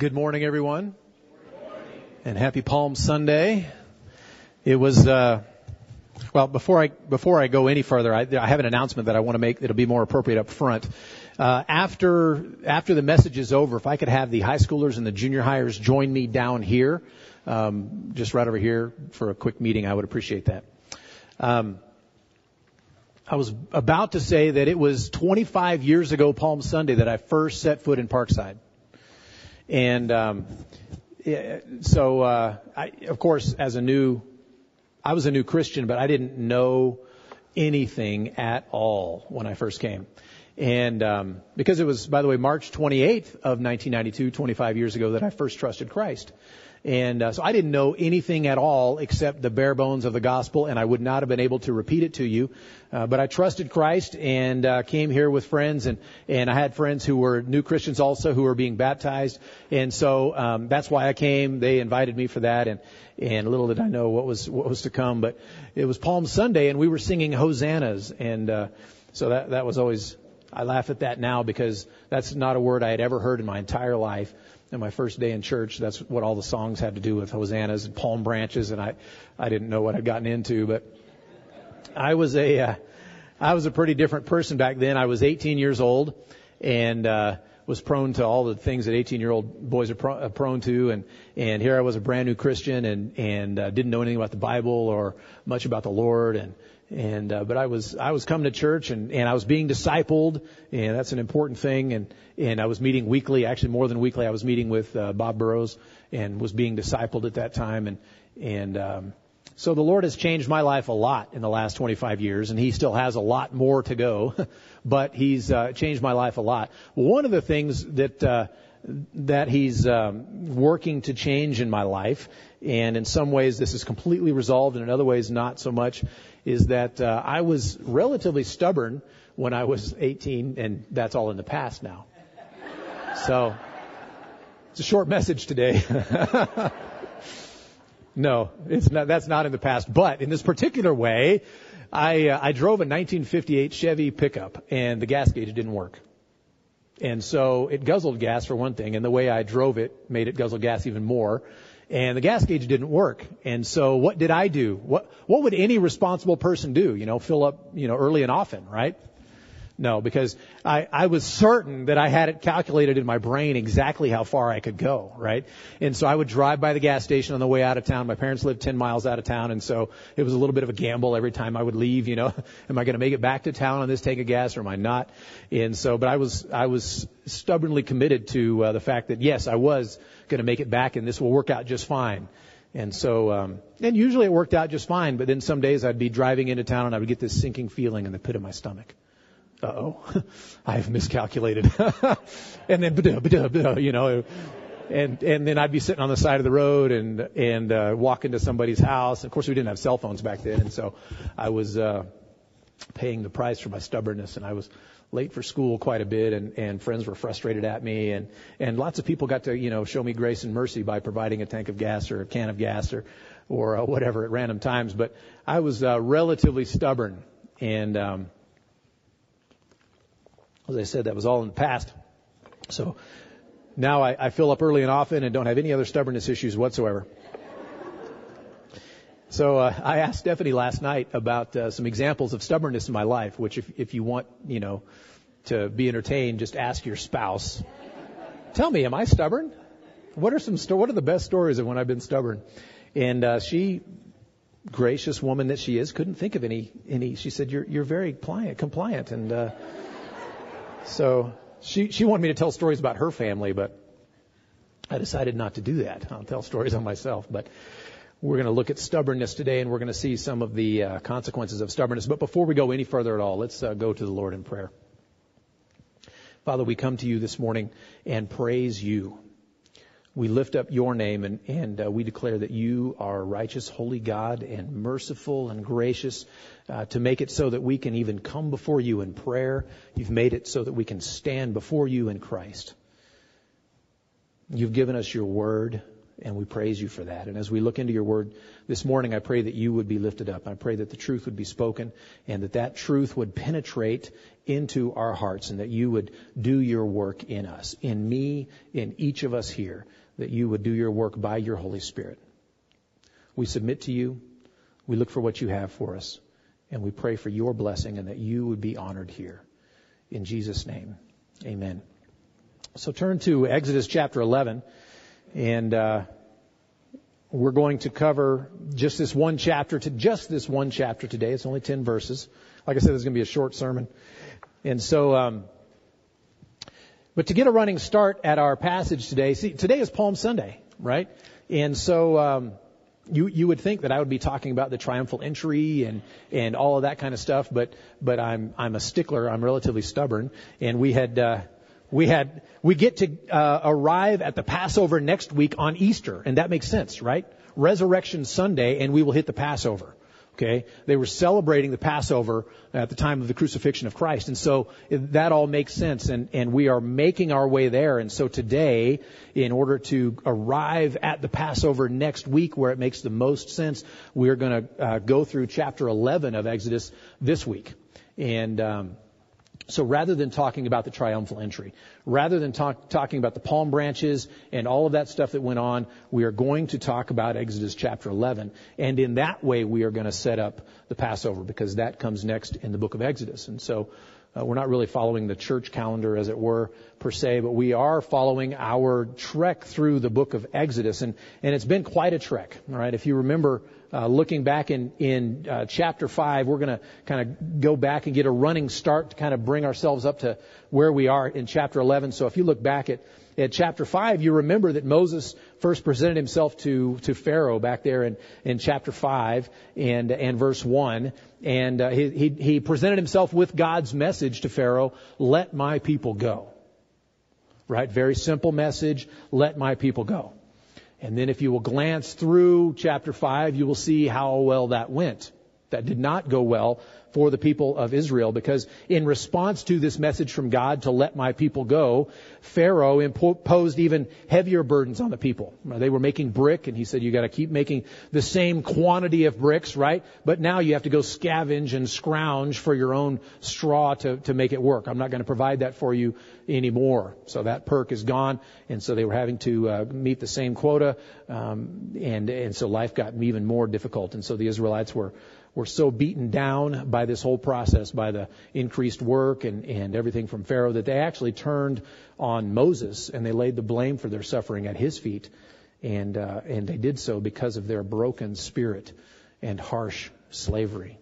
Good morning, everyone, and happy Palm Sunday. It was uh, well before I before I go any further, I, I have an announcement that I want to make that'll be more appropriate up front. Uh, after after the message is over, if I could have the high schoolers and the junior hires join me down here, um, just right over here for a quick meeting, I would appreciate that. Um, I was about to say that it was 25 years ago, Palm Sunday, that I first set foot in Parkside. And um, so, uh, I, of course, as a new, I was a new Christian, but I didn't know anything at all when I first came. And um, because it was, by the way, March 28th of 1992, 25 years ago, that I first trusted Christ. And uh, so I didn't know anything at all except the bare bones of the gospel, and I would not have been able to repeat it to you. Uh, but I trusted Christ and uh, came here with friends, and and I had friends who were new Christians also who were being baptized, and so um, that's why I came. They invited me for that, and and little did I know what was what was to come. But it was Palm Sunday, and we were singing hosannas, and uh, so that that was always. I laugh at that now because that's not a word I had ever heard in my entire life in my first day in church, that's what all the songs had to do with hosannas and palm branches, and I, I didn't know what I'd gotten into, but I was a, uh, I was a pretty different person back then. I was 18 years old, and uh, was prone to all the things that 18 year old boys are pro- uh, prone to, and and here I was a brand new Christian, and and uh, didn't know anything about the Bible or much about the Lord, and and uh, but I was I was coming to church and and I was being discipled and that's an important thing. And and I was meeting weekly actually more than weekly I was meeting with uh, Bob Burrows and was being discipled at that time. And and um, so the Lord has changed my life a lot in the last 25 years and he still has a lot more to go but he's uh, changed my life a lot. One of the things that uh, that he's um, working to change in my life and in some ways this is completely resolved and in other ways not so much is that uh, I was relatively stubborn when I was 18, and that's all in the past now. So it's a short message today. no, it's not. That's not in the past. But in this particular way, I uh, I drove a 1958 Chevy pickup, and the gas gauge didn't work. And so it guzzled gas for one thing, and the way I drove it made it guzzle gas even more and the gas gauge didn't work. And so what did I do? What, what would any responsible person do? You know, fill up, you know, early and often, right? No, because I, I was certain that I had it calculated in my brain exactly how far I could go, right? And so I would drive by the gas station on the way out of town. My parents lived 10 miles out of town, and so it was a little bit of a gamble every time I would leave, you know. am I going to make it back to town on this tank of gas or am I not? And so, but I was, I was stubbornly committed to uh, the fact that yes, I was going to make it back and this will work out just fine. And so, um, and usually it worked out just fine, but then some days I'd be driving into town and I would get this sinking feeling in the pit of my stomach uh-oh, I've miscalculated. and then, you know, and and then I'd be sitting on the side of the road and and uh, walk into somebody's house. Of course, we didn't have cell phones back then, and so I was uh, paying the price for my stubbornness, and I was late for school quite a bit, and and friends were frustrated at me, and and lots of people got to you know show me grace and mercy by providing a tank of gas or a can of gas or or uh, whatever at random times. But I was uh, relatively stubborn, and um, as I said, that was all in the past. So now I, I fill up early and often and don't have any other stubbornness issues whatsoever. So uh, I asked Stephanie last night about uh, some examples of stubbornness in my life, which if, if you want, you know, to be entertained, just ask your spouse. Tell me, am I stubborn? What are some sto- what are the best stories of when I've been stubborn? And uh, she, gracious woman that she is, couldn't think of any any. She said, "You're you're very pliant, compliant, and." Uh, so she, she wanted me to tell stories about her family, but I decided not to do that. I'll tell stories on myself, but we're going to look at stubbornness today and we're going to see some of the uh, consequences of stubbornness. But before we go any further at all, let's uh, go to the Lord in prayer. Father, we come to you this morning and praise you we lift up your name and, and uh, we declare that you are righteous, holy God, and merciful and gracious uh, to make it so that we can even come before you in prayer. You've made it so that we can stand before you in Christ. You've given us your word, And we praise you for that. And as we look into your word this morning, I pray that you would be lifted up. I pray that the truth would be spoken and that that truth would penetrate into our hearts and that you would do your work in us, in me, in each of us here, that you would do your work by your Holy Spirit. We submit to you. We look for what you have for us. And we pray for your blessing and that you would be honored here. In Jesus' name, amen. So turn to Exodus chapter 11. And uh, we're going to cover just this one chapter to just this one chapter today. It's only ten verses. Like I said, it's going to be a short sermon, and so. Um, but to get a running start at our passage today, see, today is Palm Sunday, right? And so um, you you would think that I would be talking about the triumphal entry and and all of that kind of stuff, but but I'm I'm a stickler. I'm relatively stubborn, and we had. Uh, we had we get to uh, arrive at the Passover next week on Easter, and that makes sense, right? Resurrection Sunday, and we will hit the Passover. Okay, they were celebrating the Passover at the time of the crucifixion of Christ, and so that all makes sense, and and we are making our way there. And so today, in order to arrive at the Passover next week, where it makes the most sense, we are going to uh, go through chapter 11 of Exodus this week, and. Um, so rather than talking about the triumphal entry, rather than talk, talking about the palm branches and all of that stuff that went on, we are going to talk about Exodus chapter 11. And in that way, we are going to set up the Passover because that comes next in the book of Exodus. And so uh, we're not really following the church calendar, as it were, per se, but we are following our trek through the book of Exodus, and and it's been quite a trek. All right, if you remember, uh, looking back in in uh, chapter five, we're going to kind of go back and get a running start to kind of bring ourselves up to where we are in chapter 11. So if you look back at at chapter 5, you remember that Moses first presented himself to, to Pharaoh back there in, in chapter 5 and, and verse 1. And uh, he, he, he presented himself with God's message to Pharaoh, let my people go. Right? Very simple message, let my people go. And then if you will glance through chapter 5, you will see how well that went. That did not go well for the people of Israel because in response to this message from God to let my people go, Pharaoh imposed even heavier burdens on the people. They were making brick and he said you got to keep making the same quantity of bricks, right? But now you have to go scavenge and scrounge for your own straw to, to make it work. I'm not going to provide that for you anymore. So that perk is gone and so they were having to uh, meet the same quota um, and and so life got even more difficult and so the Israelites were were so beaten down by this whole process, by the increased work and, and everything from Pharaoh, that they actually turned on Moses and they laid the blame for their suffering at his feet. And, uh, and they did so because of their broken spirit and harsh slavery.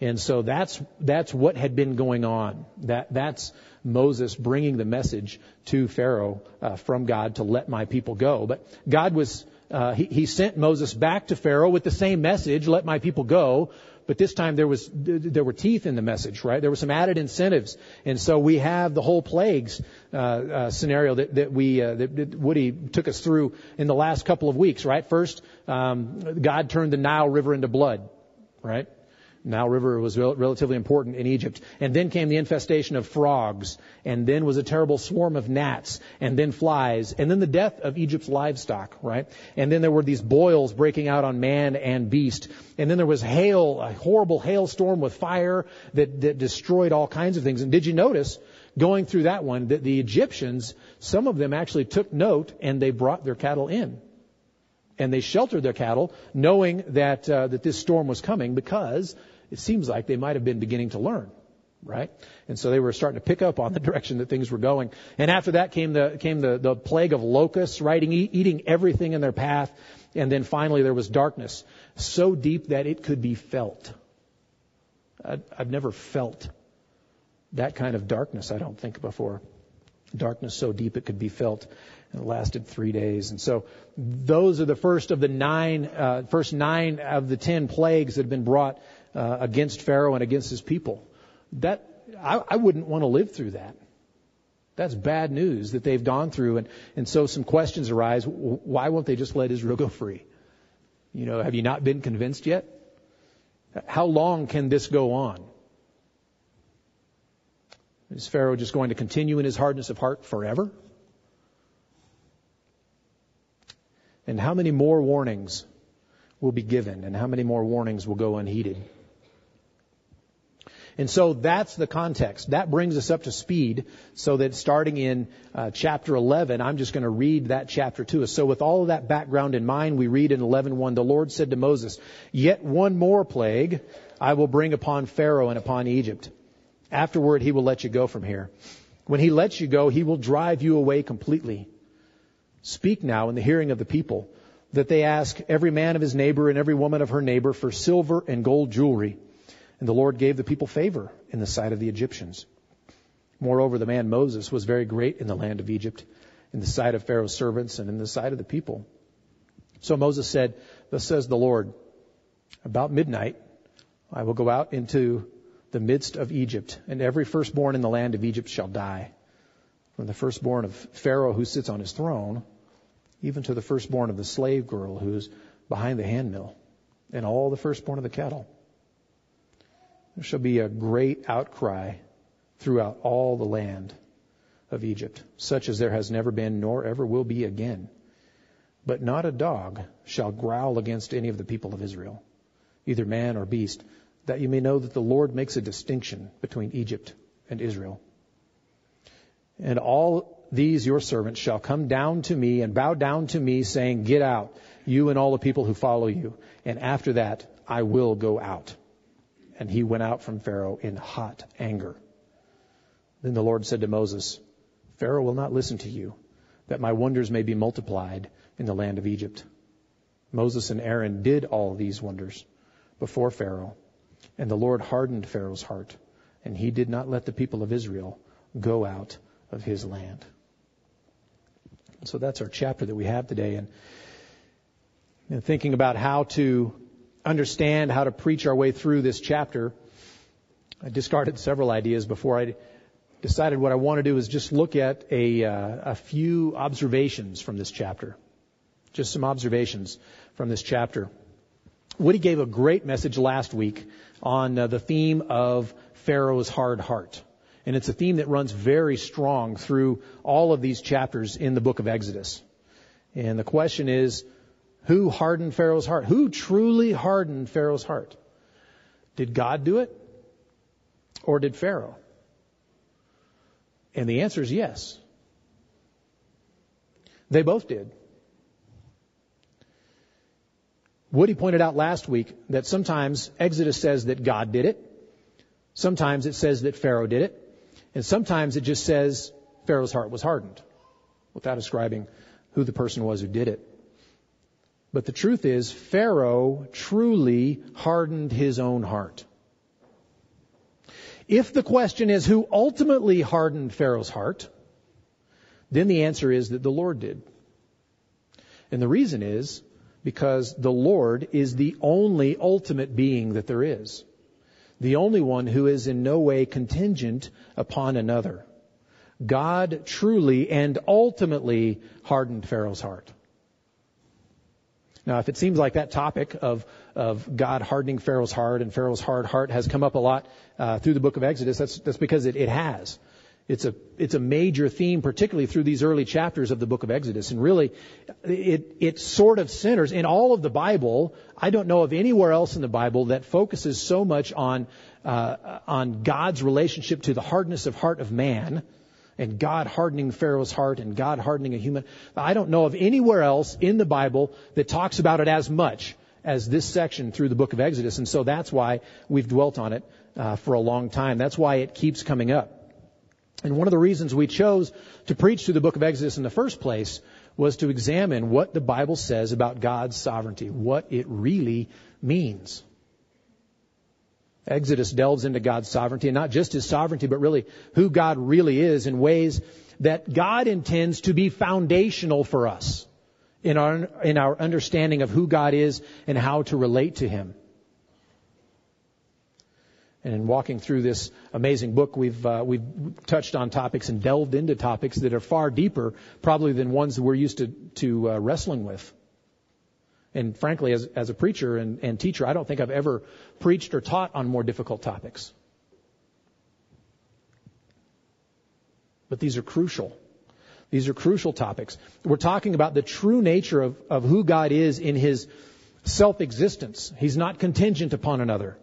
And so that's, that's what had been going on. That, that's Moses bringing the message to Pharaoh uh, from God to let my people go. But God was uh, he, he sent Moses back to Pharaoh with the same message, let my people go. But this time there was there were teeth in the message, right? There were some added incentives, and so we have the whole plagues uh, uh, scenario that that we uh, that, that Woody took us through in the last couple of weeks, right? First, um, God turned the Nile River into blood, right? Nile River was rel- relatively important in Egypt. And then came the infestation of frogs, and then was a terrible swarm of gnats, and then flies, and then the death of Egypt's livestock, right? And then there were these boils breaking out on man and beast. And then there was hail, a horrible hailstorm with fire that, that destroyed all kinds of things. And did you notice, going through that one, that the Egyptians, some of them actually took note and they brought their cattle in and they sheltered their cattle, knowing that uh, that this storm was coming, because it seems like they might have been beginning to learn, right? And so they were starting to pick up on the direction that things were going. And after that came the came the, the plague of locusts, right, eating everything in their path. And then finally there was darkness, so deep that it could be felt. I've never felt that kind of darkness, I don't think, before. Darkness so deep it could be felt. And it lasted three days. And so those are the first of the nine, uh, first nine of the ten plagues that have been brought uh, against Pharaoh and against his people. That I, I wouldn't want to live through that. That's bad news that they've gone through, and and so some questions arise. Why won't they just let Israel go free? You know, have you not been convinced yet? How long can this go on? Is Pharaoh just going to continue in his hardness of heart forever? And how many more warnings will be given and how many more warnings will go unheeded? And so that's the context. That brings us up to speed so that starting in uh, chapter 11, I'm just going to read that chapter to us. So with all of that background in mind, we read in 11:1, the Lord said to Moses, "Yet one more plague I will bring upon Pharaoh and upon Egypt. Afterward he will let you go from here. When he lets you go, he will drive you away completely. Speak now in the hearing of the people that they ask every man of his neighbor and every woman of her neighbor for silver and gold jewelry." And the Lord gave the people favor in the sight of the Egyptians. Moreover, the man Moses was very great in the land of Egypt, in the sight of Pharaoh's servants, and in the sight of the people. So Moses said, Thus says the Lord, about midnight I will go out into the midst of Egypt, and every firstborn in the land of Egypt shall die. From the firstborn of Pharaoh who sits on his throne, even to the firstborn of the slave girl who is behind the handmill, and all the firstborn of the cattle. There shall be a great outcry throughout all the land of Egypt, such as there has never been nor ever will be again. But not a dog shall growl against any of the people of Israel, either man or beast, that you may know that the Lord makes a distinction between Egypt and Israel. And all these your servants shall come down to me and bow down to me, saying, Get out, you and all the people who follow you. And after that, I will go out and he went out from Pharaoh in hot anger. Then the Lord said to Moses, Pharaoh will not listen to you, that my wonders may be multiplied in the land of Egypt. Moses and Aaron did all these wonders before Pharaoh, and the Lord hardened Pharaoh's heart, and he did not let the people of Israel go out of his land. So that's our chapter that we have today, and, and thinking about how to understand how to preach our way through this chapter, I discarded several ideas before I decided what I want to do is just look at a, uh, a few observations from this chapter. Just some observations from this chapter. Woody gave a great message last week on uh, the theme of Pharaoh's hard heart. And it's a theme that runs very strong through all of these chapters in the book of Exodus. And the question is, who hardened Pharaoh's heart? Who truly hardened Pharaoh's heart? Did God do it? Or did Pharaoh? And the answer is yes. They both did. Woody pointed out last week that sometimes Exodus says that God did it. Sometimes it says that Pharaoh did it. And sometimes it just says Pharaoh's heart was hardened without describing who the person was who did it. But the truth is, Pharaoh truly hardened his own heart. If the question is who ultimately hardened Pharaoh's heart, then the answer is that the Lord did. And the reason is because the Lord is the only ultimate being that there is. The only one who is in no way contingent upon another. God truly and ultimately hardened Pharaoh's heart. Now, if it seems like that topic of, of God hardening Pharaoh's heart and Pharaoh's hard heart has come up a lot uh, through the book of Exodus, that's, that's because it, it has. It's a, it's a major theme, particularly through these early chapters of the book of Exodus. And really, it, it sort of centers in all of the Bible. I don't know of anywhere else in the Bible that focuses so much on, uh, on God's relationship to the hardness of heart of man and God hardening Pharaoh's heart and God hardening a human. I don't know of anywhere else in the Bible that talks about it as much as this section through the book of Exodus. And so that's why we've dwelt on it uh, for a long time. That's why it keeps coming up. And one of the reasons we chose to preach through the book of Exodus in the first place was to examine what the Bible says about God's sovereignty, what it really means. Exodus delves into God's sovereignty, and not just his sovereignty, but really who God really is in ways that God intends to be foundational for us in our, in our understanding of who God is and how to relate to him. And in walking through this amazing book, we've uh, we've touched on topics and delved into topics that are far deeper, probably than ones that we're used to to uh, wrestling with. And frankly, as, as a preacher and, and teacher, I don't think I've ever preached or taught on more difficult topics. But these are crucial. These are crucial topics. We're talking about the true nature of, of who God is in his self-existence. He's not contingent upon another.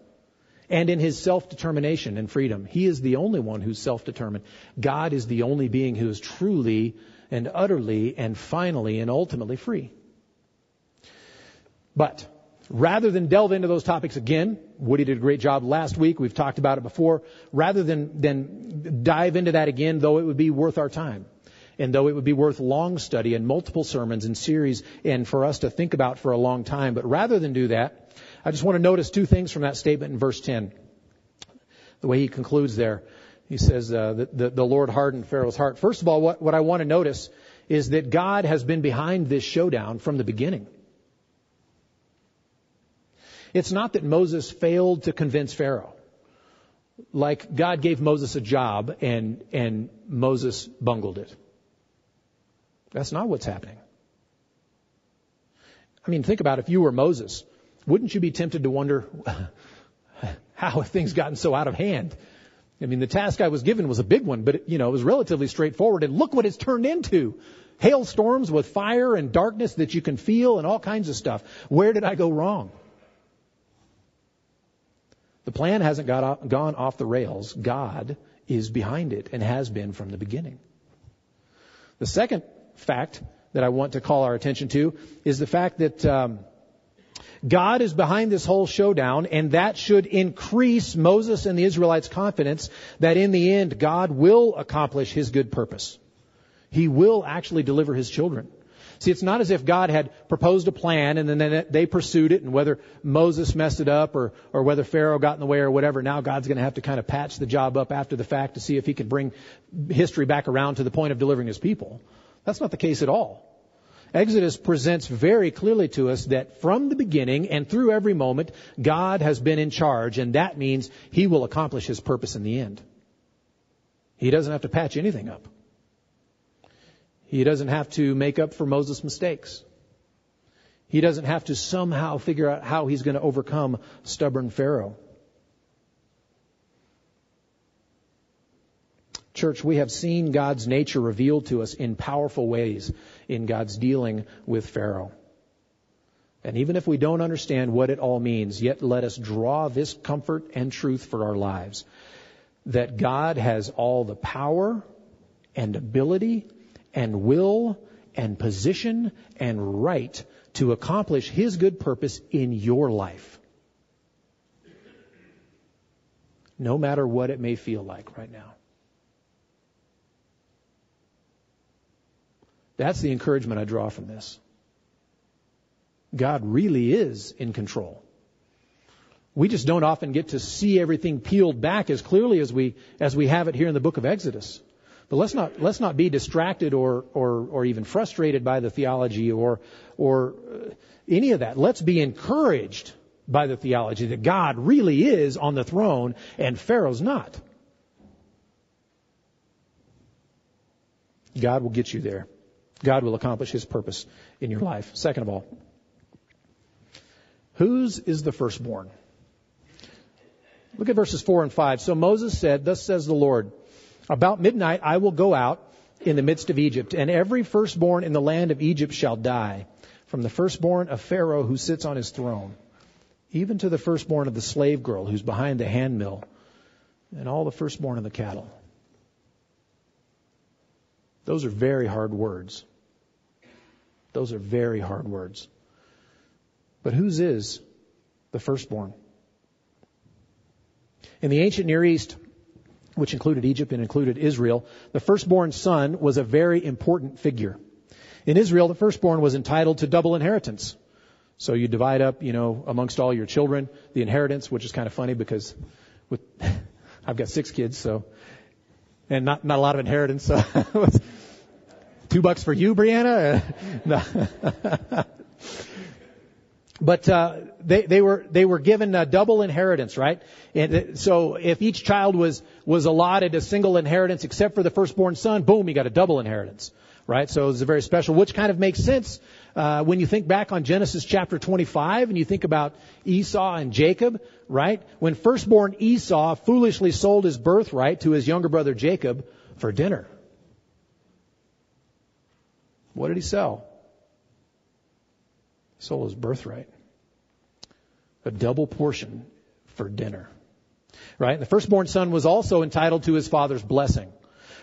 And in his self-determination and freedom. He is the only one who's self-determined. God is the only being who is truly and utterly and finally and ultimately free. But rather than delve into those topics again, Woody did a great job last week. We've talked about it before. Rather than, than dive into that again, though it would be worth our time. And though it would be worth long study and multiple sermons and series and for us to think about for a long time, but rather than do that, I just want to notice two things from that statement in verse 10. The way he concludes there. He says, uh, the, the, the Lord hardened Pharaoh's heart. First of all, what, what I want to notice is that God has been behind this showdown from the beginning. It's not that Moses failed to convince Pharaoh. Like God gave Moses a job and, and Moses bungled it. That's not what's happening. I mean, think about if you were Moses, wouldn't you be tempted to wonder how have things gotten so out of hand? I mean, the task I was given was a big one, but you know, it was relatively straightforward. And look what it's turned into. Hailstorms with fire and darkness that you can feel and all kinds of stuff. Where did I go wrong? The plan hasn't got gone off the rails. God is behind it and has been from the beginning. The second fact that I want to call our attention to is the fact that um, God is behind this whole showdown, and that should increase Moses and the Israelites' confidence that in the end God will accomplish His good purpose. He will actually deliver His children. See, it's not as if God had proposed a plan and then they pursued it, and whether Moses messed it up or, or whether Pharaoh got in the way or whatever, now God's going to have to kind of patch the job up after the fact to see if he can bring history back around to the point of delivering his people. That's not the case at all. Exodus presents very clearly to us that from the beginning and through every moment, God has been in charge, and that means He will accomplish His purpose in the end. He doesn't have to patch anything up. He doesn't have to make up for Moses' mistakes. He doesn't have to somehow figure out how he's going to overcome stubborn Pharaoh. Church, we have seen God's nature revealed to us in powerful ways in God's dealing with Pharaoh. And even if we don't understand what it all means, yet let us draw this comfort and truth for our lives. That God has all the power and ability and will and position and right to accomplish His good purpose in your life. No matter what it may feel like right now. That's the encouragement I draw from this. God really is in control. We just don't often get to see everything peeled back as clearly as we as we have it here in the book of Exodus. But let's not let's not be distracted or or or even frustrated by the theology or or uh, any of that. Let's be encouraged by the theology that God really is on the throne and Pharaoh's not. God will get you there. God will accomplish his purpose in your life. Second of all, whose is the firstborn? Look at verses 4 and 5. So Moses said, Thus says the Lord, About midnight I will go out in the midst of Egypt, and every firstborn in the land of Egypt shall die, from the firstborn of Pharaoh who sits on his throne, even to the firstborn of the slave girl who's behind the handmill, and all the firstborn of the cattle. Those are very hard words. Those are very hard words. But whose is the firstborn? In the ancient Near East, which included Egypt and included Israel, the firstborn son was a very important figure. In Israel, the firstborn was entitled to double inheritance. So you divide up, you know, amongst all your children, the inheritance, which is kind of funny because with, I've got six kids, so, and not, not a lot of inheritance, so Two bucks for you, Brianna? but uh, they they were they were given a double inheritance, right? And uh, so if each child was was allotted a single inheritance, except for the firstborn son, boom, he got a double inheritance, right? So it's very special, which kind of makes sense uh, when you think back on Genesis chapter 25 and you think about Esau and Jacob, right? When firstborn Esau foolishly sold his birthright to his younger brother Jacob for dinner. What did he sell? Sold his birthright. A double portion for dinner. Right? The firstborn son was also entitled to his father's blessing.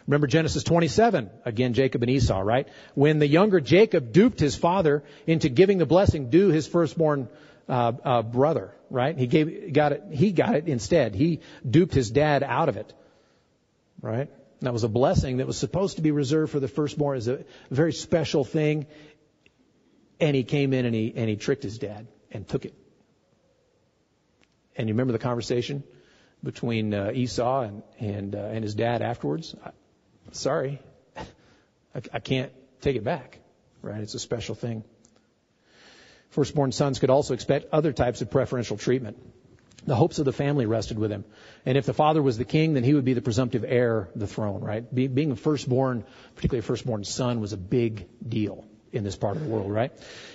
Remember Genesis 27, again Jacob and Esau, right? When the younger Jacob duped his father into giving the blessing due his firstborn uh, uh, brother, right? He gave, got it, he got it instead. He duped his dad out of it, right? That was a blessing that was supposed to be reserved for the firstborn as a very special thing. And he came in and he, and he tricked his dad and took it. And you remember the conversation between uh, Esau and, and, uh, and his dad afterwards? I, sorry. I, I can't take it back, right? It's a special thing. Firstborn sons could also expect other types of preferential treatment. The hopes of the family rested with him. And if the father was the king, then he would be the presumptive heir of the throne, right? Be, being a firstborn, particularly a firstborn son, was a big deal in this part of the world, right?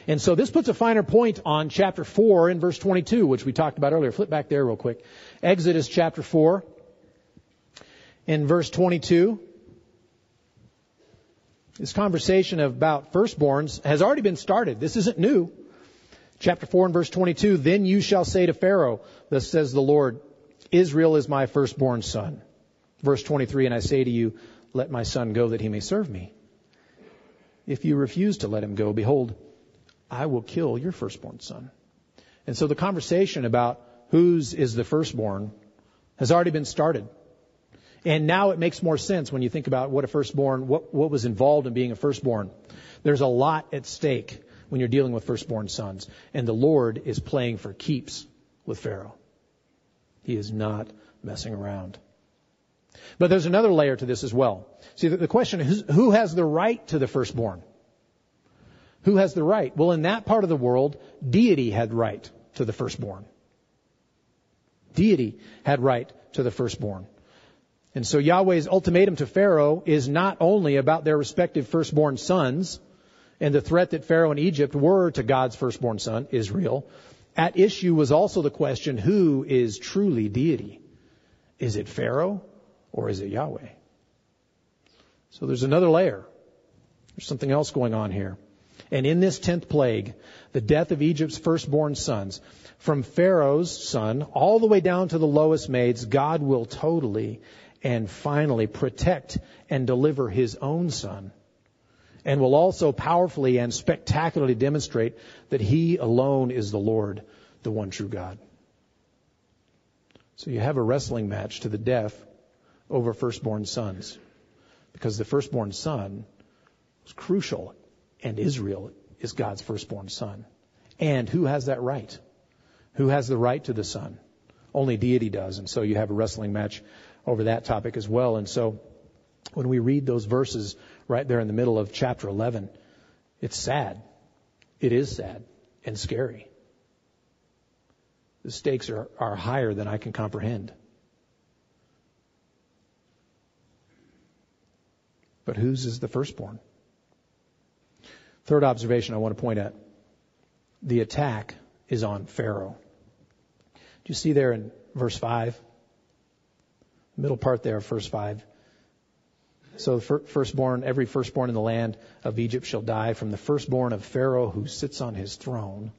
And so this puts a finer point on chapter 4 in verse 22, which we talked about earlier. Flip back there real quick. Exodus chapter 4 in verse 22. This conversation about firstborns has already been started. This isn't new. Chapter 4 and verse 22, Then you shall say to Pharaoh, thus says the Lord, Israel is my firstborn son. Verse 23, And I say to you, Let my son go that he may serve me. If you refuse to let him go, behold, I will kill your firstborn son. And so the conversation about whose is the firstborn has already been started. And now it makes more sense when you think about what a firstborn, what, what was involved in being a firstborn. There's a lot at stake when you're dealing with firstborn sons. And the Lord is playing for keeps with Pharaoh. He is not messing around. But there's another layer to this as well. See, the question is who has the right to the firstborn? Who has the right? Well, in that part of the world, deity had right to the firstborn. Deity had right to the firstborn. And so Yahweh's ultimatum to Pharaoh is not only about their respective firstborn sons, and the threat that Pharaoh and Egypt were to God's firstborn son, Israel, at issue was also the question, who is truly deity? Is it Pharaoh or is it Yahweh? So there's another layer. There's something else going on here. And in this tenth plague, the death of Egypt's firstborn sons, from Pharaoh's son all the way down to the lowest maids, God will totally and finally protect and deliver his own son and will also powerfully and spectacularly demonstrate that He alone is the Lord, the one true God. So you have a wrestling match to the death over firstborn sons. Because the firstborn son was crucial, and Israel is God's firstborn son. And who has that right? Who has the right to the son? Only deity does. And so you have a wrestling match over that topic as well. And so when we read those verses right there in the middle of chapter 11, it's sad. It is sad and scary. The stakes are, are higher than I can comprehend. But whose is the firstborn? Third observation I want to point at. The attack is on Pharaoh. Do you see there in verse 5? Middle part there verse 5. So firstborn, every firstborn in the land of Egypt shall die from the firstborn of Pharaoh who sits on his throne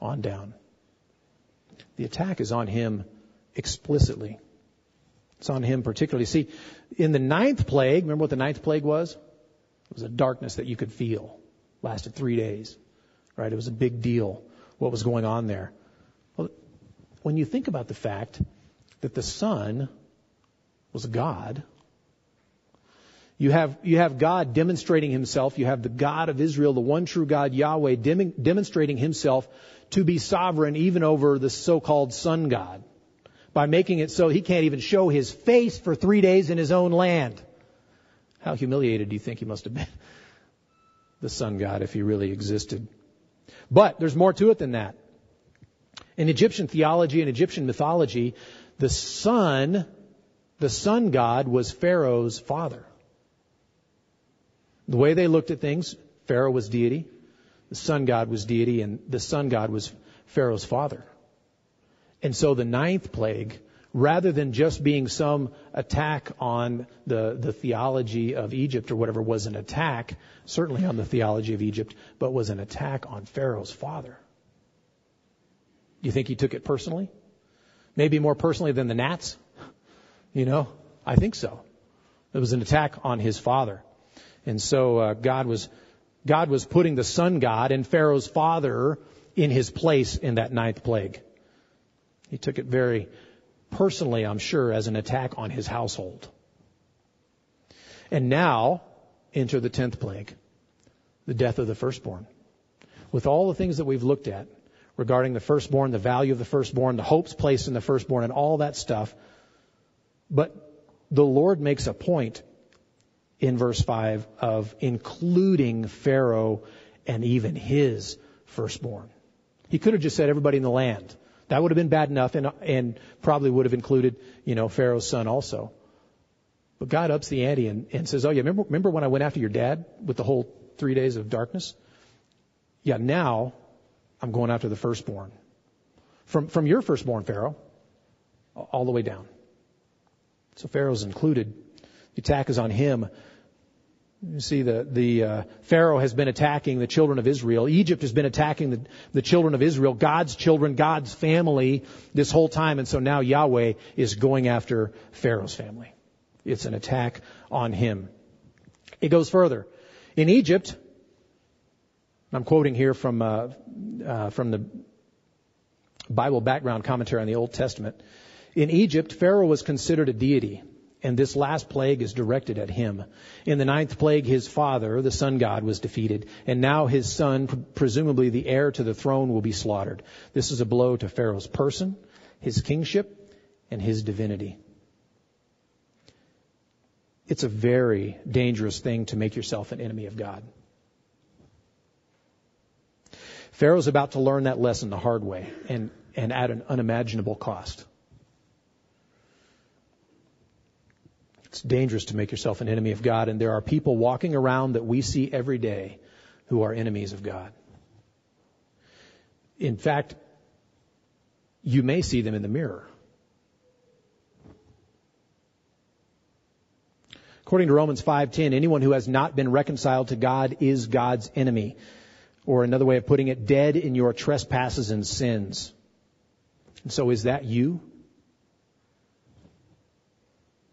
on down. The attack is on him explicitly. It's on him particularly. See, in the ninth plague, remember what the ninth plague was? It was a darkness that you could feel. Lasted three days. Right? It was a big deal what was going on there. Well, when you think about the fact that the sun was God, you have, you have God demonstrating himself. You have the God of Israel, the one true God, Yahweh, dem- demonstrating himself to be sovereign even over the so-called sun God by making it so he can't even show his face for three days in his own land. How humiliated do you think he must have been? The sun God, if he really existed. But there's more to it than that. In Egyptian theology and Egyptian mythology, the sun, the sun God was Pharaoh's father. The way they looked at things, Pharaoh was deity, the sun god was deity, and the sun god was Pharaoh's father. And so the ninth plague rather than just being some attack on the, the theology of Egypt or whatever was an attack, certainly on the theology of Egypt, but was an attack on Pharaoh's father. Do you think he took it personally? Maybe more personally than the gnats? You know, I think so. It was an attack on his father. And so uh, God was God was putting the sun god and Pharaoh's father in his place in that ninth plague. He took it very personally, I'm sure, as an attack on his household. And now, enter the tenth plague, the death of the firstborn. With all the things that we've looked at regarding the firstborn, the value of the firstborn, the hopes placed in the firstborn, and all that stuff, but the Lord makes a point in verse 5 of including Pharaoh and even his firstborn. He could have just said everybody in the land. That would have been bad enough and, and probably would have included, you know, Pharaoh's son also. But God ups the ante and, and says, oh yeah, remember, remember when I went after your dad with the whole three days of darkness? Yeah, now I'm going after the firstborn. From, from your firstborn, Pharaoh, all the way down. So Pharaoh's included. The attack is on him you see, the, the uh, Pharaoh has been attacking the children of Israel. Egypt has been attacking the, the children of Israel, God's children, God's family, this whole time. And so now Yahweh is going after Pharaoh's family. It's an attack on him. It goes further. In Egypt, I'm quoting here from uh, uh, from the Bible background commentary on the Old Testament. In Egypt, Pharaoh was considered a deity and this last plague is directed at him. In the ninth plague, his father, the sun god, was defeated, and now his son, presumably the heir to the throne, will be slaughtered. This is a blow to Pharaoh's person, his kingship, and his divinity. It's a very dangerous thing to make yourself an enemy of God. Pharaoh's about to learn that lesson the hard way and, and at an unimaginable cost. It's dangerous to make yourself an enemy of God, and there are people walking around that we see every day who are enemies of God. In fact, you may see them in the mirror. According to Romans 5:10, anyone who has not been reconciled to God is God's enemy. Or another way of putting it, dead in your trespasses and sins. And so is that you?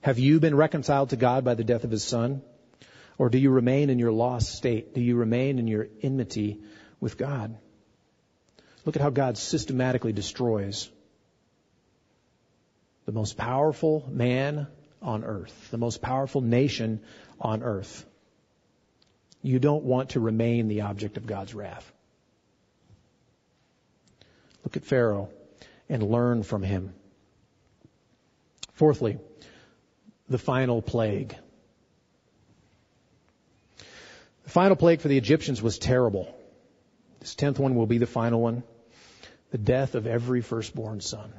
Have you been reconciled to God by the death of his son? Or do you remain in your lost state? Do you remain in your enmity with God? Look at how God systematically destroys the most powerful man on earth, the most powerful nation on earth. You don't want to remain the object of God's wrath. Look at Pharaoh and learn from him. Fourthly, the final plague. The final plague for the Egyptians was terrible. This tenth one will be the final one. The death of every firstborn son.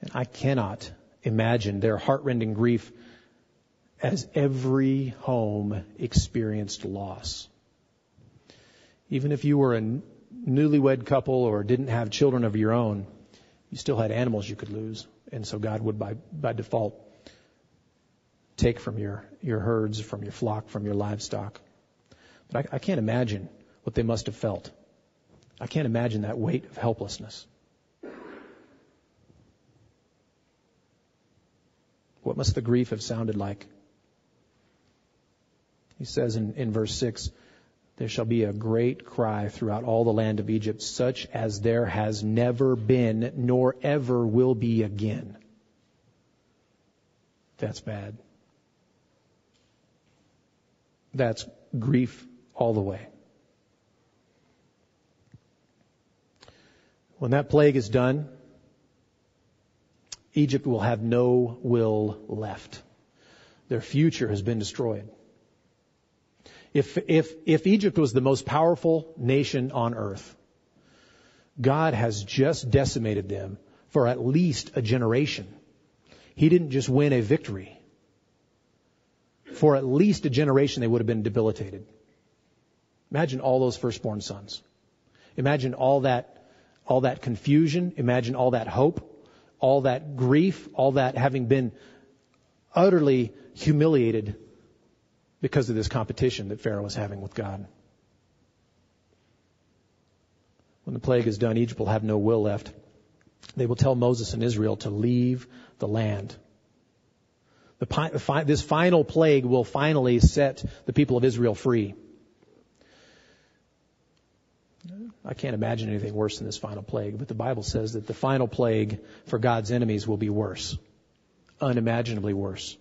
And I cannot imagine their heartrending grief as every home experienced loss. Even if you were a newlywed couple or didn't have children of your own, you still had animals you could lose. And so God would by, by default take from your, your herds, from your flock, from your livestock. But I, I can't imagine what they must have felt. I can't imagine that weight of helplessness. What must the grief have sounded like? He says in, in verse 6, there shall be a great cry throughout all the land of Egypt, such as there has never been, nor ever will be again. That's bad. That's grief all the way. When that plague is done, Egypt will have no will left. Their future has been destroyed. If, if, if Egypt was the most powerful nation on earth, God has just decimated them for at least a generation. He didn't just win a victory for at least a generation they would have been debilitated. Imagine all those firstborn sons. Imagine all that, all that confusion. Imagine all that hope, all that grief, all that having been utterly humiliated because of this competition that Pharaoh was having with God. When the plague is done, Egypt will have no will left. They will tell Moses and Israel to leave the land. The, this final plague will finally set the people of Israel free. I can't imagine anything worse than this final plague, but the Bible says that the final plague for God's enemies will be worse. Unimaginably worse.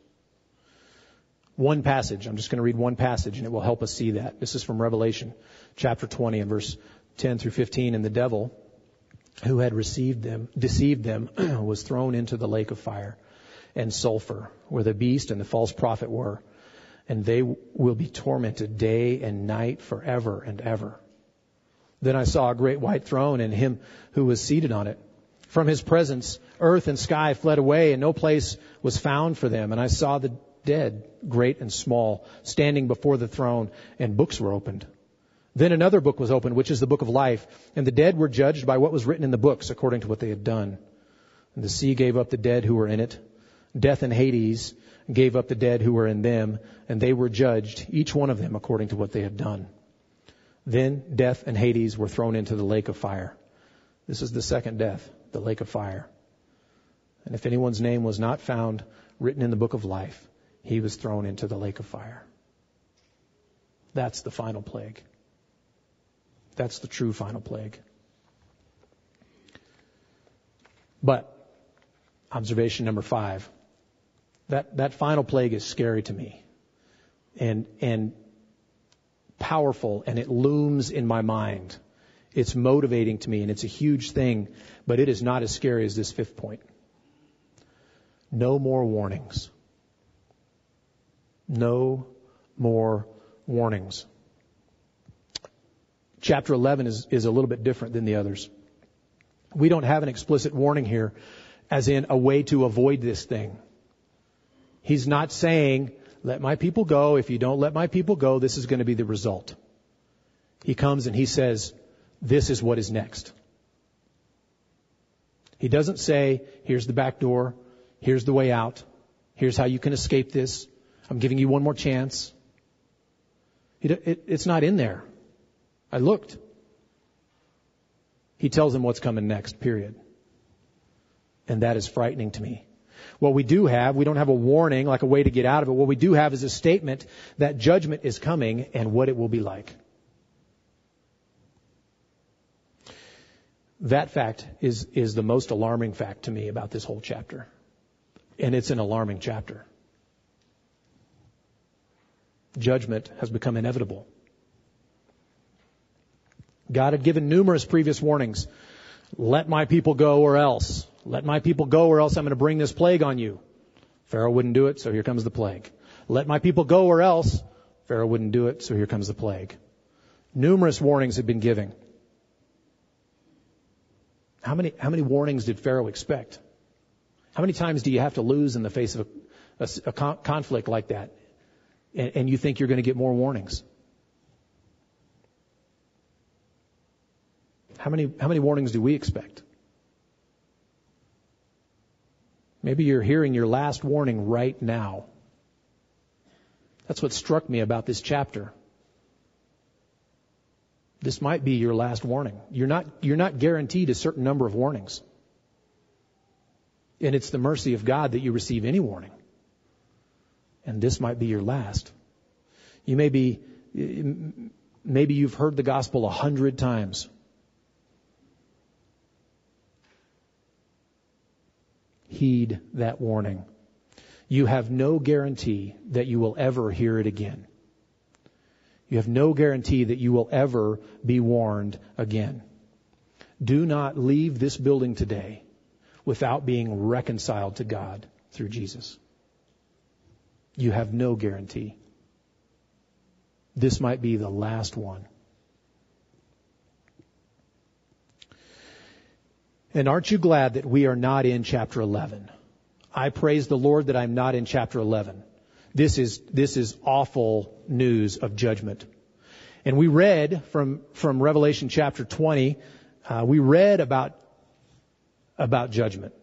One passage, I'm just going to read one passage and it will help us see that. This is from Revelation chapter 20 and verse 10 through 15. And the devil who had received them, deceived them, was thrown into the lake of fire and sulfur where the beast and the false prophet were. And they will be tormented day and night forever and ever. Then I saw a great white throne and him who was seated on it. From his presence, earth and sky fled away and no place was found for them. And I saw the dead, great and small, standing before the throne and books were opened. Then another book was opened, which is the book of life. And the dead were judged by what was written in the books according to what they had done. And the sea gave up the dead who were in it. Death and Hades gave up the dead who were in them, and they were judged, each one of them according to what they had done. Then death and Hades were thrown into the lake of fire. This is the second death, the lake of fire. And if anyone's name was not found written in the book of life, he was thrown into the lake of fire. That's the final plague. That's the true final plague. But, observation number five, that, that final plague is scary to me. And, and powerful and it looms in my mind. It's motivating to me and it's a huge thing, but it is not as scary as this fifth point. No more warnings. No more warnings. Chapter 11 is, is a little bit different than the others. We don't have an explicit warning here as in a way to avoid this thing. He's not saying let my people go. If you don't let my people go, this is going to be the result. He comes and he says, this is what is next. He doesn't say, here's the back door, here's the way out, here's how you can escape this, I'm giving you one more chance. It, it, it's not in there. I looked. He tells them what's coming next, period. And that is frightening to me. What we do have, we don't have a warning, like a way to get out of it. What we do have is a statement that judgment is coming and what it will be like. That fact is, is the most alarming fact to me about this whole chapter. And it's an alarming chapter. Judgment has become inevitable. God had given numerous previous warnings. Let my people go or else. Let my people go or else I'm going to bring this plague on you. Pharaoh wouldn't do it, so here comes the plague. Let my people go or else. Pharaoh wouldn't do it, so here comes the plague. Numerous warnings had been given. How many, how many warnings did Pharaoh expect? How many times do you have to lose in the face of a, a, a conflict like that? And, and you think you're going to get more warnings? How many, how many warnings do we expect? Maybe you're hearing your last warning right now. That's what struck me about this chapter. This might be your last warning. You're not, you're not guaranteed a certain number of warnings. And it's the mercy of God that you receive any warning. And this might be your last. You may be, maybe you've heard the gospel a hundred times. Heed that warning. You have no guarantee that you will ever hear it again. You have no guarantee that you will ever be warned again. Do not leave this building today without being reconciled to God through Jesus. You have no guarantee. This might be the last one. And aren't you glad that we are not in chapter 11? I praise the Lord that I'm not in chapter 11. This is, this is awful news of judgment. And we read from, from Revelation chapter 20, uh, we read about, about judgment.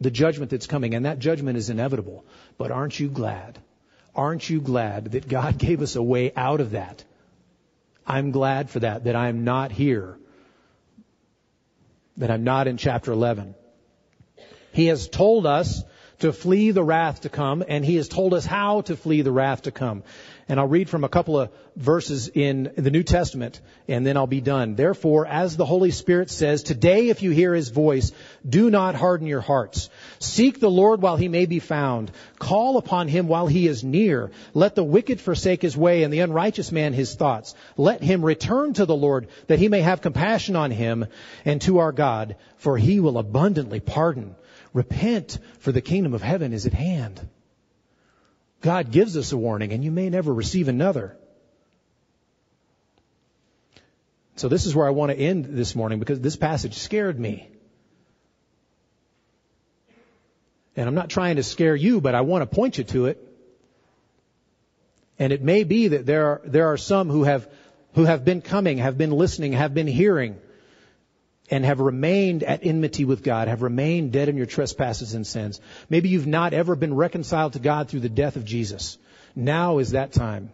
the judgment that's coming, and that judgment is inevitable. But aren't you glad? Aren't you glad that God gave us a way out of that? I'm glad for that, that I'm not here, that I'm not in chapter 11. He has told us to flee the wrath to come, and He has told us how to flee the wrath to come. And I'll read from a couple of verses in the New Testament, and then I'll be done. Therefore, as the Holy Spirit says, today if you hear His voice, do not harden your hearts. Seek the Lord while He may be found. Call upon Him while He is near. Let the wicked forsake his way, and the unrighteous man his thoughts. Let him return to the Lord, that He may have compassion on him, and to our God, for He will abundantly pardon. Repent, for the kingdom of heaven is at hand. God gives us a warning, and you may never receive another. So this is where I want to end this morning because this passage scared me. And I'm not trying to scare you, but I want to point you to it. And it may be that there are, there are some who have, who have been coming, have been listening, have been hearing, and have remained at enmity with God, have remained dead in your trespasses and sins. Maybe you've not ever been reconciled to God through the death of Jesus. Now is that time.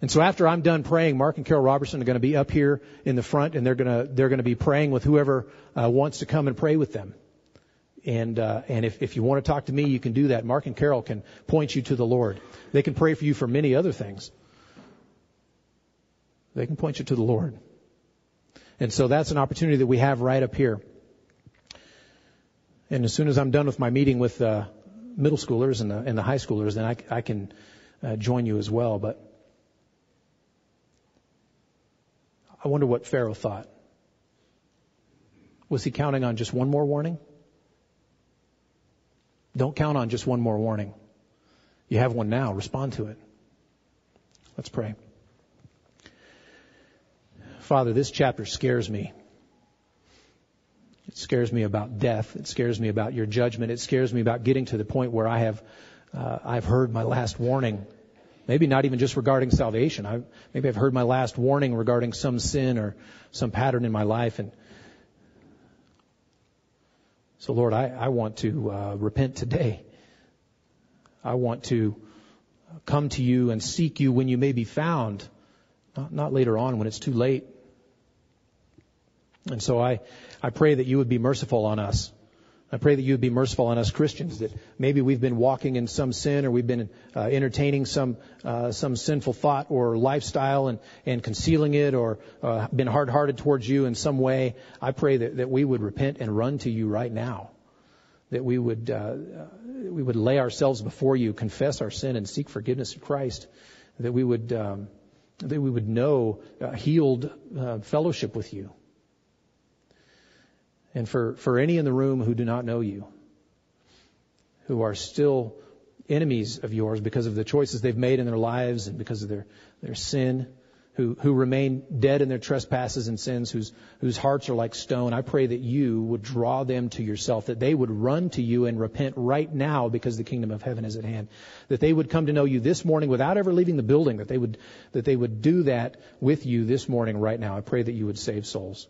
And so after I'm done praying, Mark and Carol Robertson are going to be up here in the front, and they're going to they're going to be praying with whoever uh, wants to come and pray with them. And uh, and if if you want to talk to me, you can do that. Mark and Carol can point you to the Lord. They can pray for you for many other things. They can point you to the Lord. And so that's an opportunity that we have right up here. And as soon as I'm done with my meeting with uh, middle schoolers and the, and the high schoolers, then I, I can uh, join you as well. But I wonder what Pharaoh thought. Was he counting on just one more warning? Don't count on just one more warning. You have one now. Respond to it. Let's pray. Father, this chapter scares me. It scares me about death. It scares me about your judgment. It scares me about getting to the point where I have, uh, I've heard my last warning. Maybe not even just regarding salvation. I, maybe I've heard my last warning regarding some sin or some pattern in my life. And so, Lord, I, I want to uh, repent today. I want to come to you and seek you when you may be found, not, not later on when it's too late. And so I, I pray that you would be merciful on us. I pray that you would be merciful on us Christians, that maybe we've been walking in some sin or we've been uh, entertaining some, uh, some sinful thought or lifestyle and, and concealing it or uh, been hard hearted towards you in some way. I pray that, that we would repent and run to you right now. That we would, uh, we would lay ourselves before you, confess our sin and seek forgiveness of Christ. That we would, um, that we would know uh, healed uh, fellowship with you and for, for any in the room who do not know you, who are still enemies of yours because of the choices they've made in their lives and because of their, their sin, who, who remain dead in their trespasses and sins, whose, whose hearts are like stone, I pray that you would draw them to yourself, that they would run to you and repent right now because the kingdom of heaven is at hand. That they would come to know you this morning without ever leaving the building, that they would, that they would do that with you this morning right now. I pray that you would save souls.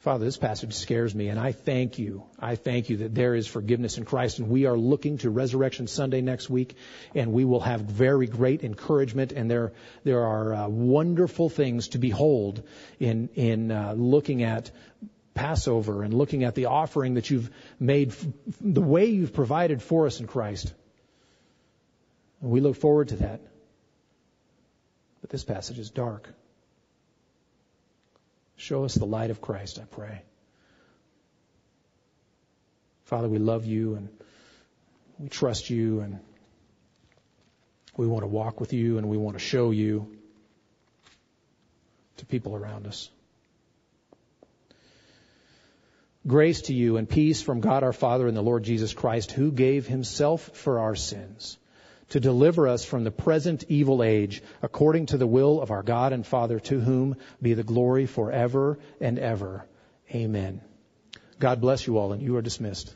Father, this passage scares me, and I thank you. I thank you that there is forgiveness in Christ, and we are looking to Resurrection Sunday next week, and we will have very great encouragement, and there there are uh, wonderful things to behold in in uh, looking at Passover and looking at the offering that you've made, the way you've provided for us in Christ. And we look forward to that. But this passage is dark. Show us the light of Christ, I pray. Father, we love you and we trust you and we want to walk with you and we want to show you to people around us. Grace to you and peace from God our Father and the Lord Jesus Christ, who gave himself for our sins to deliver us from the present evil age, according to the will of our God and Father, to whom be the glory forever and ever. Amen. God bless you all, and you are dismissed.